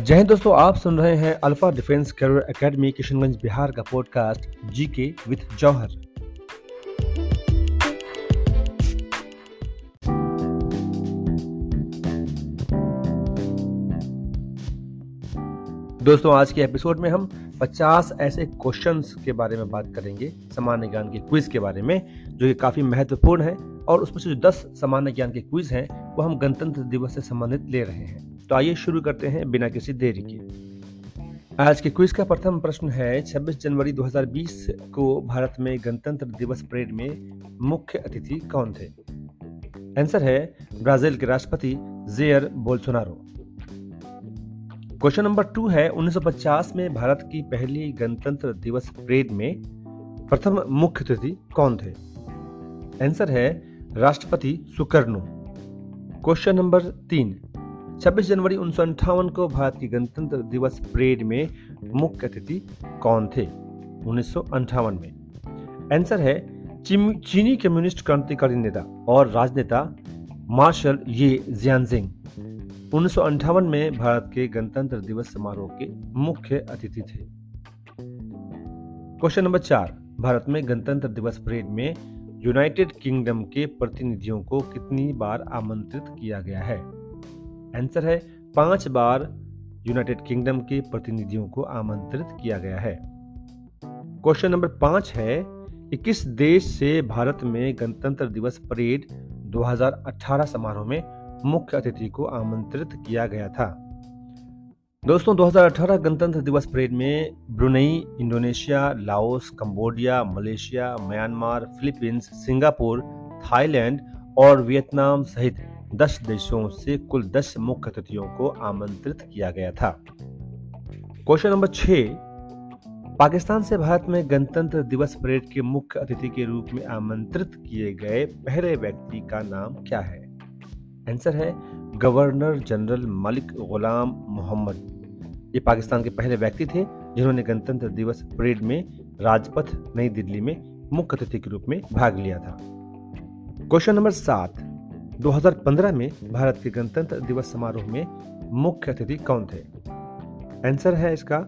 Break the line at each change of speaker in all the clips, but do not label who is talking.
जय हिंद दोस्तों, आप सुन रहे हैं Alpha Defence Career Academy Kishanganj Bihar का पॉडकास्ट जीके विथ जौहर दोस्तों, आज के एपिसोड में हम 50 ऐसे क्वेश्चंस के बारे में बात करेंगे, सामान्य ज्ञान के क्विज के बारे में, जो कि काफ़ी महत्वपूर्ण है और उसमें से जो 10 सामान्य ज्ञान के क्विज हैं, वो हम गणतंत्र दिवस से संबंधित ले रहे हैं। तो आइए शुरू करते हैं बिना किसी देरी के। आज के क्विज का प्रथम प्रश्न है 26 जनवरी 2020 को भारत में गणतंत्र दिवस परेड में मुख्य अतिथि कौन थे? आंसर है ब्राज़ील के राष्ट्रपति Jair Bolsonaro. Question number two है 1950 में भारत की पहली गणतंत्र दिवस परेड में प्रथम मुख्य अतिथि कौन थे? आंसर है, राष्ट्रपति सुकर्णो। क्वेश्चन नंबर तीन 26 जनवरी उन्नीस को भारत की गणतंत्र दिवस परेड में मुख्य अतिथि कौन थे? उन्नीस में। आंसर है चीनी कम्युनिस्ट क्रांतिकारी नेता और राजनेता मार्शल ये जियानजिंग उन्नीस में भारत के गणतंत्र दिवस समारोह के मुख्य अतिथि थे। क्वेश्चन नंबर चार, भारत में गणतंत्र दिवस परेड में यूनाइटेड किंगडम के प्रतिनिधियों को कितनी बार आमंत्रित किया गया है? आंसर है, पाँच बार यूनाइटेड किंगडम के प्रतिनिधियों को आमंत्रित किया गया है। क्वेश्चन नंबर पाँच है कि किस देश से भारत में गणतंत्र दिवस परेड 2018 समारोह में मुख्य अतिथि को आमंत्रित किया गया था। दोस्तों 2018 गणतंत्र दिवस परेड में Brunei, Indonesia, Laos, Cambodia, Malaysia, Myanmar, Philippines, Singapore, Thailand और वियतनाम सहित दस देशों से कुल दस मुख्य अतिथियों को आमंत्रित किया गया था। क्वेश्चन नंबर छ पाकिस्तान से भारत में गणतंत्र दिवस परेड के मुख्य अतिथि के रूप में आमंत्रित किए गए पहले व्यक्ति का नाम क्या है? आंसर है गवर्नर जनरल मलिक गुलाम मोहम्मद ये पाकिस्तान के पहले व्यक्ति थे, जिन्होंने गणतंत्र दिवस परेड में राजपथ नई दिल्ली में मुख्य अतिथि के रूप में भाग लिया था। क्वेश्चन नंबर सात। 2015 में भारत के गणतंत्र दिवस समारोह में मुख्य अतिथि कौन थे? आंसर है इसका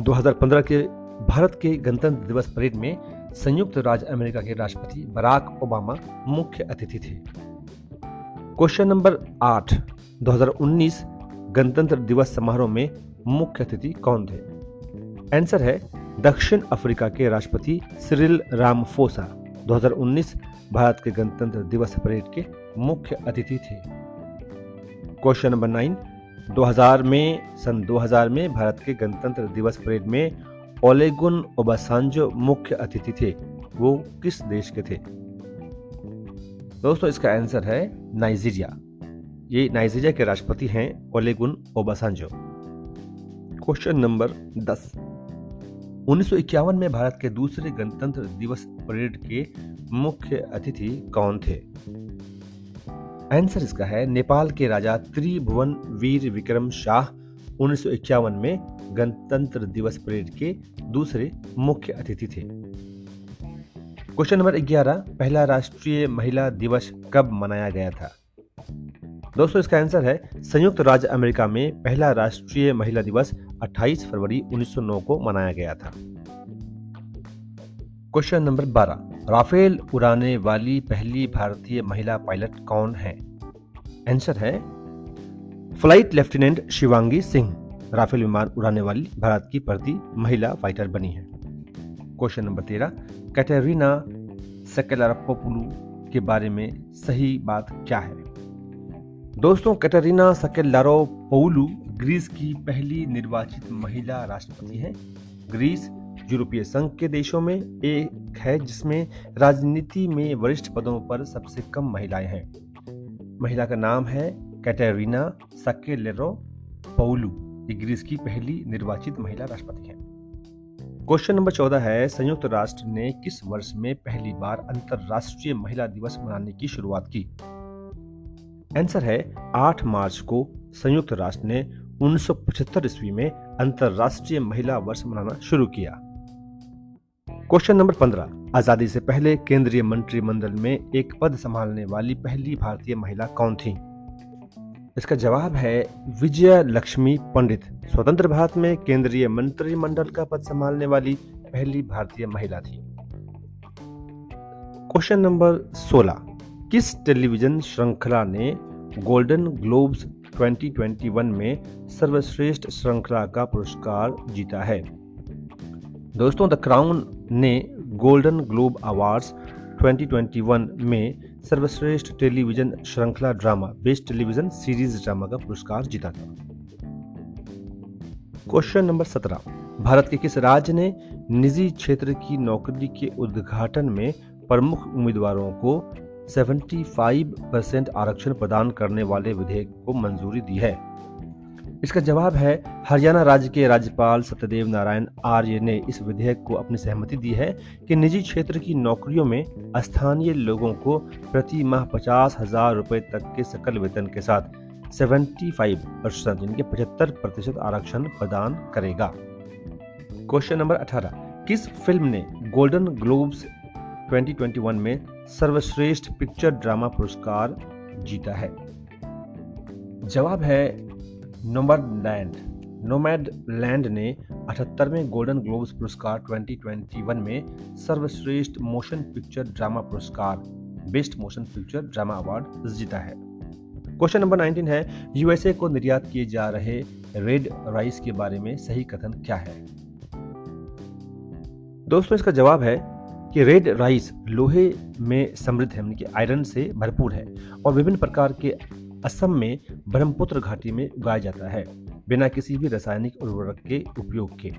2015 के भारत के गणतंत्र दिवस परेड में संयुक्त राज्य अमेरिका के राष्ट्रपति बराक ओबामा मुख्य अतिथि थे। क्वेश्चन नंबर आठ 2019 गणतंत्र दिवस समारोह में मुख्य अतिथि कौन थे? आंसर है, दक्षिण अफ्रीका के राष्ट्रपति सिरिल रामफोसा। 2019 भारत के गणतंत्र दिवस परेड के मुख्य अतिथि थे। क्वेश्चन नंबर नाइन 2000 में, सन 2000 में भारत के गणतंत्र दिवस परेड में ओलेगुन ओबासांजो मुख्य अतिथि थे। वो किस देश के थे? दोस्तों, इसका आंसर है नाइजीरिया। ये नाइजीरिया के राष्ट्रपति हैं ओलेगुन ओबासांजो। क्वेश्चन नंबर दस। उन्नीस में भारत के दूसरे गणतंत्र दिवस परेड के मुख्य अतिथि कौन थे? आंसर इसका है नेपाल के राजा त्रिभुवन वीर विक्रम शाह उन्नीस सौ इक्यावन में गणतंत्र दिवस परेड के दूसरे मुख्य अतिथि थे। क्वेश्चन नंबर 11 पहला राष्ट्रीय महिला दिवस कब मनाया गया था? दोस्तों, इसका आंसर है संयुक्त राज्य अमेरिका में पहला राष्ट्रीय महिला दिवस 28 फरवरी 1909 को मनाया गया था। क्वेश्चन नंबर 12 राफेल उड़ाने वाली पहली भारतीय महिला पायलट कौन है? आंसर है flight lieutenant Shivangi Singh. Rafale विमान उड़ाने वाली भारत की पहली महिला फाइटर बनी है। क्वेश्चन नंबर तेरह कैटेरिना सेकेलारोपोपुलू के बारे में सही बात क्या है? दोस्तों, कैटेरिना सकेलारोपोलू ग्रीस की पहली निर्वाचित महिला राष्ट्रपति हैं। ग्रीस यूरोपीय संघ के देशों में एक है, जिसमें राजनीति में वरिष्ठ पदों पर सबसे कम महिलाएँ हैं। महिला का नाम है कैटेरिना सकेलेरो पौलू ये ग्रीस की पहली निर्वाचित महिला राष्ट्रपति क्वेश्चन नंबर चौदह है, संयुक्त राष्ट्र ने किस वर्ष में पहली बार अंतरराष्ट्रीय महिला दिवस मनाने की शुरुआत की? आंसर है 8 मार्च को संयुक्त राष्ट्र ने उन्नीस सौ पचहत्तर ईस्वी में अंतरराष्ट्रीय महिला वर्ष मनाना शुरू किया। क्वेश्चन नंबर पंद्रह, आज़ादी से पहले केंद्रीय मंत्रिमंडल में एक पद संभालने वाली पहली भारतीय महिला कौन थी? इसका जवाब है विजय लक्ष्मी पंडित, स्वतंत्र भारत में केंद्रीय मंत्रिमंडल का पद संभालने वाली पहली भारतीय महिला थी। क्वेश्चन नंबर 16 किस टेलीविज़न श्रृंखला ने गोल्डन ग्लोब्स 2021 में सर्वश्रेष्ठ श्रृंखला का पुरस्कार जीता है? दोस्तों द क्राउन ने गोल्डन ग्लोब अवार्ड्स 2021 में सर्वश्रेष्ठ टेलीविज़न श्रृंखला drama, best television series drama का पुरस्कार जीता था। क्वेश्चन नंबर सत्रह। भारत के किस राज्य ने निजी क्षेत्र की नौकरी के उद्घाटन में प्रमुख उम्मीदवारों को 75 परसेंट आरक्षण प्रदान करने वाले विधेयक को मंजूरी दी है? इसका जवाब है, हरियाणा राज्य के राज्यपाल सत्यदेव नारायण आर्य ने इस विधेयक को अपनी सहमति दी है कि निजी क्षेत्र की नौकरियों में स्थानीय लोगों को प्रति माह पचास हज़ार रुपए तक के सकल वेतन के साथ 75 परसेंट यानी पचहत्तर प्रतिशत आरक्षण प्रदान करेगा। क्वेश्चन नंबर 18 किस फ़िल्म ने गोल्डन ग्लोब्स 2021 में सर्वश्रेष्ठ पिक्चर ड्रामा पुरस्कार जीता है? जवाब है नोमैड लैंड नोमैड लैंड ने अठहत्तरवें गोल्डन ग्लोब्स पुरस्कार 2021 में सर्वश्रेष्ठ मोशन पिक्चर ड्रामा पुरस्कार best motion picture drama award जीता है। क्वेश्चन नंबर 19 है यूएसए को निर्यात किए जा रहे रेड राइस के बारे में सही कथन क्या है? दोस्तों, इसका जवाब है कि रेड राइस लोहे में समृद्ध है, यानी कि आयरन से भरपूर है और विभिन्न प्रकार के असम में ब्रह्मपुत्र घाटी में उगाया जाता है, बिना किसी भी रासायनिक उर्वरक के उपयोग के।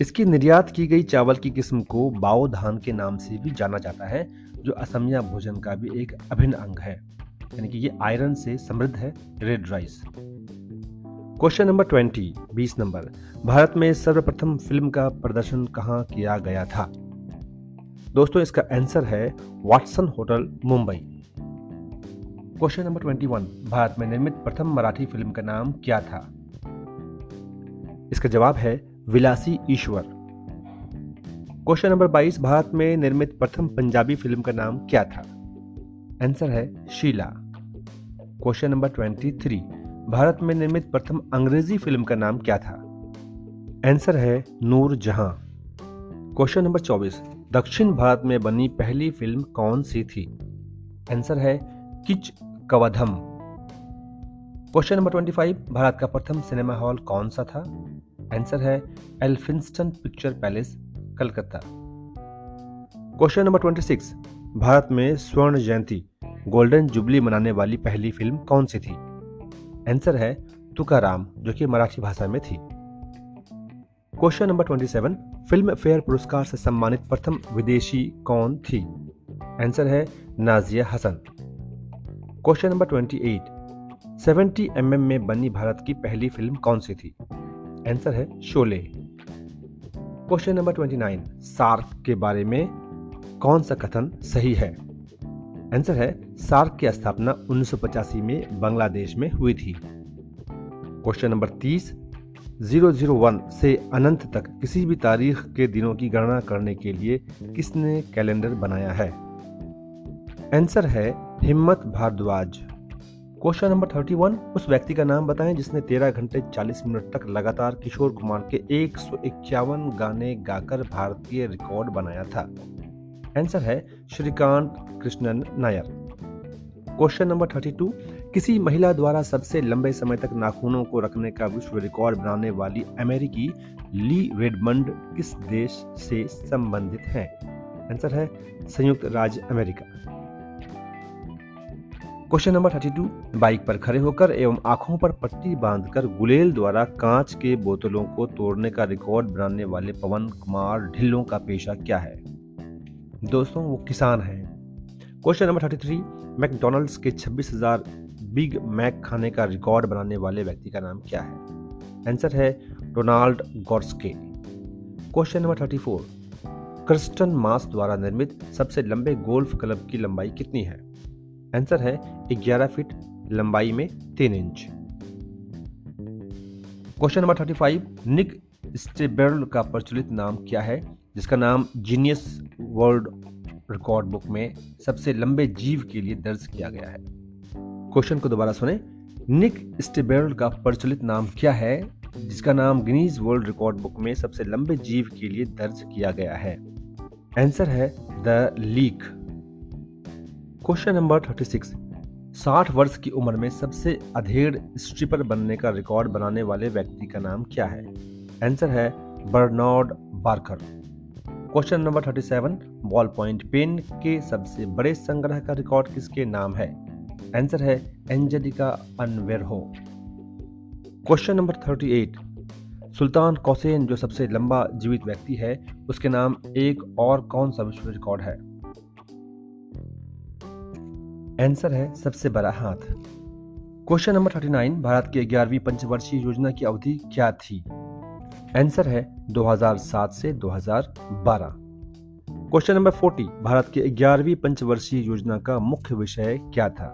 इसकी निर्यात की गई चावल की किस्म को बाओ धान के नाम से भी जाना जाता है, जो असमिया भोजन का भी एक अभिन्न अंग है, यानी कि ये आयरन से समृद्ध है, red rice. Question number twenty, बीस नंबर। भारत में सर्वप्रथम फ़िल्म का प्रदर्शन कहाँ किया गया था? दोस्तों, इसका आंसर है Watson Hotel, Mumbai. Question number twenty one Bharat में निर्मित प्रथम मराठी फ़िल्म का नाम क्या था? इसका जवाब है विलासी ईश्वर। क्वेश्चन नंबर बाईस. भारत में निर्मित प्रथम पंजाबी फ़िल्म का नाम क्या था? आंसर है Sheela. Question number twenty three Bharat में निर्मित प्रथम अंग्रेज़ी फ़िल्म का नाम क्या था? आंसर है नूर जहाँ। क्वेश्चन नंबर चौबीस. दक्षिण भारत में बनी पहली फ़िल्म कौन सी थी? आंसर है Keechaka Vadham. Question number twenty five Bharat का प्रथम सिनेमा हॉल कौन सा था? आंसर है Elphinstone Picture Palace Calcutta. Question number twenty six Bharat में स्वर्ण जयंती गोल्डन जुबली मनाने वाली पहली फ़िल्म कौन सी थी? आंसर है, तुकाराम, जो कि मराठी भाषा में थी। Question number twenty seven Filmfare पुरस्कार से सम्मानित प्रथम विदेशी कौन थी? आंसर है, Nazia Hassan. Question number twenty eight seventy M में बनी भारत की पहली फ़िल्म कौन सी थी? आंसर है Sholay. Question number twenty nine SAARC के बारे में कौन सा कथन सही है? आंसर है, सार्क की स्थापना उन्नीस सौ पचासी में बांग्लादेश में हुई थी। क्वेश्चन नंबर तीस. ज़ीरो ज़ीरो वन से अनंत तक किसी भी तारीख के दिनों की गणना करने के लिए किसने कैलेंडर बनाया है? आंसर है Himmat Bhardwaj. Question number thirty one, उस व्यक्ति का नाम बताएँ जिसने तेरह घंटे चालीस मिनट तक लगातार किशोर कुमार के एक सौ इक्यावन गाने गाकर भारतीय रिकॉर्ड बनाया था। आंसर है Srikanth Krishnan Nair. Question number thirty two, किसी महिला द्वारा सबसे लंबे समय तक नाखूनों को रखने का विश्व रिकॉर्ड बनाने वाली अमेरिकी ली रेडमंड किस देश से संबंधित है? आंसर है संयुक्त राज्य America. Question number thirty two bike पर खड़े होकर एवं आँखों पर पट्टी बांधकर गुलेल द्वारा कांच के बोतलों को तोड़ने का रिकॉर्ड बनाने वाले पवन कुमार ढिल्लों का पेशा क्या है? दोस्तों, वो किसान हैं। Question number thirty three McDonald's के छब्बीस हज़ार बिग मैक खाने का रिकॉर्ड बनाने वाले व्यक्ति का नाम क्या है? आंसर है Donald Gorske. Question number thirty four Kristen Mass द्वारा निर्मित सबसे लंबे गोल्फ क्लब की लंबाई कितनी है? आंसर है 11 फीट लंबाई में तीन inch question number thirty five Nick Stoeberl का प्रचलित नाम क्या है? जिसका नाम जीनियस वर्ल्ड रिकॉर्ड बुक में सबसे लंबे जीव के लिए दर्ज किया गया है। क्वेश्चन को दोबारा सुने। निक स्टेबेरल का प्रचलित नाम क्या है? जिसका नाम गिनीज वर्ल्ड रिकॉर्ड बुक में सबसे लंबे जीव के लिए दर्ज किया गया है। आंसर है the Leak question number thirty six साठ वर्ष की उम्र में सबसे अधेड़ स्ट्रिपर बनने का रिकॉर्ड बनाने वाले व्यक्ति का नाम क्या है? आंसर है Bernard Barker question number thirty seven ball point pen के सबसे बड़े संग्रह का रिकॉर्ड किसके नाम है? आंसर है Angelica अनवेरहो question number thirty eight Sultan Kosen, जो सबसे लंबा जीवित व्यक्ति है, उसके नाम एक और कौन सा विश्व रिकॉर्ड है? आंसर है सबसे बड़ा हाथ। क्वेश्चन नंबर थर्टी नाइन भारत की ग्यारहवीं पंचवर्षीय योजना की अवधि क्या थी? आंसर है 2007 से 2012 क्वेश्चन नंबर फोर्टी भारत की ग्यारहवीं पंचवर्षीय योजना का मुख्य विषय क्या था?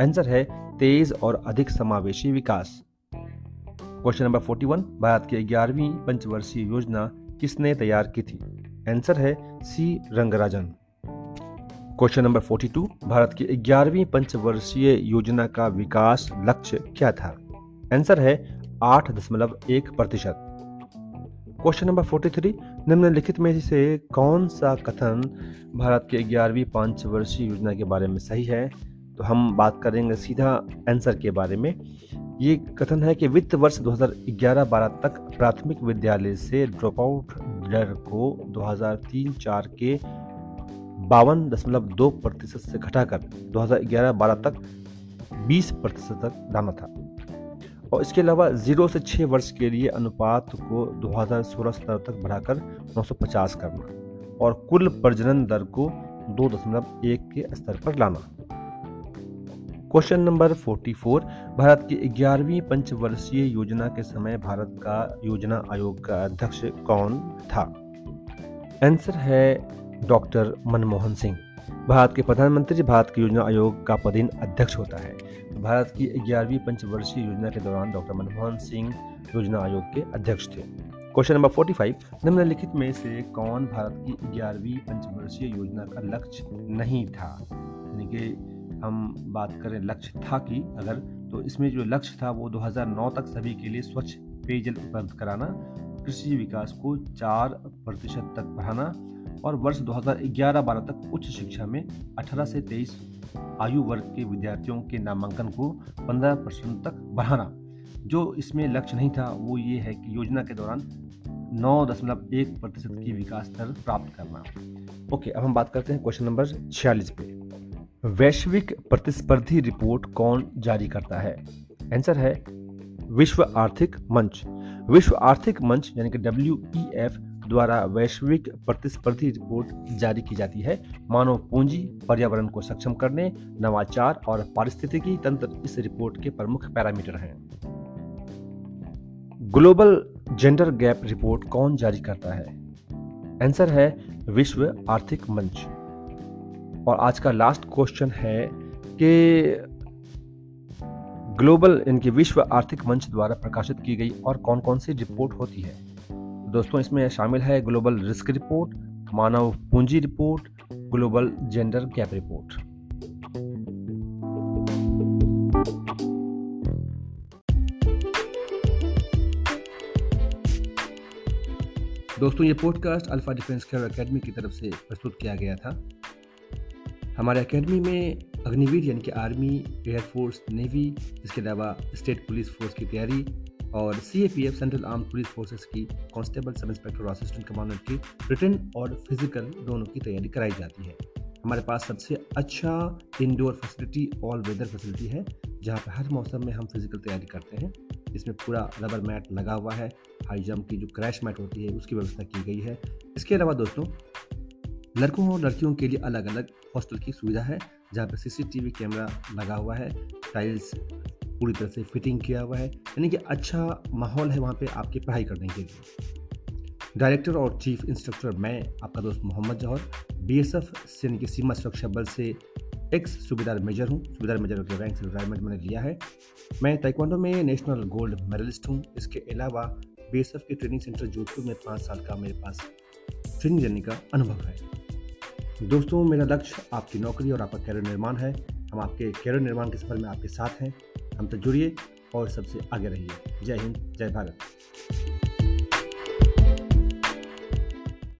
आंसर है तेज और अधिक समावेशी विकास। Question number forty one Bharat की ग्यारहवीं पंचवर्षीय योजना किसने तैयार की थी? आंसर है C Rangarajan. Question number 42 Bharat की ग्यारहवीं पंचवर्षीय योजना का विकास लक्ष्य क्या था? आंसर है आठ दशमलव एक प्रतिशत। क्वेश्चन नंबर 43 निम्नलिखित में से कौन सा कथन भारत की ग्यारहवीं पंचवर्षीय योजना के बारे में सही है? तो हम बात करेंगे सीधा आंसर के बारे में। ये कथन है कि वित्त वर्ष 2011-12 तक प्राथमिक विद्यालय से ड्रॉप आउट दर को 2003-4 के बावन दशमलव दो प्रतिशत से घटाकर 2011-12 तक 20 प्रतिशत तक लाना था। और इसके अलावा ज़ीरो से छः वर्ष के लिए अनुपात को 2016 स्तर तक बढ़ाकर 950 करना और कुल प्रजनन दर को दो दशमलव एक के स्तर पर लाना। क्वेश्चन नंबर 44 भारत की ग्यारहवीं पंचवर्षीय योजना के समय भारत का योजना आयोग का अध्यक्ष कौन था? आंसर है डॉक्टर मनमोहन सिंह। भारत के प्रधानमंत्री भारत की योजना आयोग का पदीन अध्यक्ष होता है। भारत की ग्यारहवीं पंचवर्षीय योजना के दौरान डॉक्टर मनमोहन सिंह योजना आयोग के अध्यक्ष थे। क्वेश्चन नंबर फोर्टी फाइव, निम्नलिखित में से कौन भारत की ग्यारहवीं पंचवर्षीय योजना का लक्ष्य नहीं था? यानी कि हम बात करें लक्ष्य था कि अगर तो इसमें जो लक्ष्य था वो 2009 तक सभी के लिए स्वच्छ पेयजल उपलब्ध कराना, कृषि विकास को चार प्रतिशत तक बढ़ाना और वर्ष 2011-12 तक उच्च शिक्षा में 18 से 23 आयु वर्ग के विद्यार्थियों के नामांकन को 15 परसेंट तक बढ़ाना। जो इसमें लक्ष्य नहीं था, वो ये है कि योजना के दौरान नौ दशमलव एक प्रतिशत की विकास दर प्राप्त करना। ओके, अब हम बात करते हैं क्वेश्चन नंबर छियालीस पे। वैश्विक प्रतिस्पर्धी रिपोर्ट कौन जारी करता है? आंसर है, विश्व आर्थिक मंच। विश्व आर्थिक मंच, यानी कि डब्ल्यू ई एफ़ द्वारा वैश्विक प्रतिस्पर्धी रिपोर्ट जारी की जाती है। मानव पूंजी पर्यावरण को सक्षम करने, नवाचार और पारिस्थितिकी तंत्र इस रिपोर्ट के प्रमुख पैरामीटर हैं। ग्लोबल जेंडर गैप रिपोर्ट कौन जारी करता है? आंसर है विश्व आर्थिक मंच। और आज का लास्ट क्वेश्चन है कि ग्लोबल इनके विश्व आर्थिक मंच द्वारा प्रकाशित की गई और कौन कौन सी रिपोर्ट होती है? दोस्तों, इसमें शामिल है ग्लोबल रिस्क रिपोर्ट, मानव पूंजी report, global gender gap report. दोस्तों, ये podcast Alpha Defence Care Academy की तरफ़ से प्रस्तुत किया गया था। हमारे एकेडमी में अग्निवीर यानी कि आर्मी एयरफोर्स नेवी इसके अलावा स्टेट पुलिस फोर्स की तैयारी और C A P F central arm police forces की कांस्टेबल सब इंस्पेक्टर और असिस्टेंट कमांडेंट की रिटर्न और फ़िज़िकल दोनों की तैयारी कराई जाती है। हमारे पास सबसे अच्छा indoor facility all weather facility है, जहाँ पर हर मौसम में हम फ़िज़िकल तैयारी करते हैं। इसमें पूरा रबर मैट लगा हुआ है हाई जंप की जो क्रैश मैट होती है, उसकी व्यवस्था की गई है। इसके अलावा दोस्तों, लड़कों और लड़कियों के लिए अलग अलग हॉस्टल की सुविधा है, जहाँ पर सीसीटीवी कैमरा लगा हुआ है टाइल्स पूरी तरह से फिटिंग किया हुआ है। यानी कि अच्छा माहौल है वहाँ पे आपकी पढ़ाई करने के लिए। डायरेक्टर और चीफ इंस्ट्रक्टर मैं, आपका दोस्त Mohammad Jauhar B S F यानी कि सीमा सुरक्षा बल से एक्स सूबेदार मेजर हूँ। सूबेदार मेजर के रैंक से रिटायरमेंट मैंने लिया है। मैं ताइक्वांडो में नेशनल गोल्ड मेडलिस्ट हूँ। इसके अलावा बी एस एफ़ के ट्रेनिंग सेंटर जोधपुर में पाँच साल का मेरे पास ट्रेनिंग लेने का अनुभव है। दोस्तों, मेरा लक्ष्य आपकी नौकरी और आपका कैरियर निर्माण है। हम आपके कैरियर निर्माण के सफ़र में आपके साथ हैं। हम तक जुड़िए और सबसे आगे रहिए। जय हिंद जय भारत।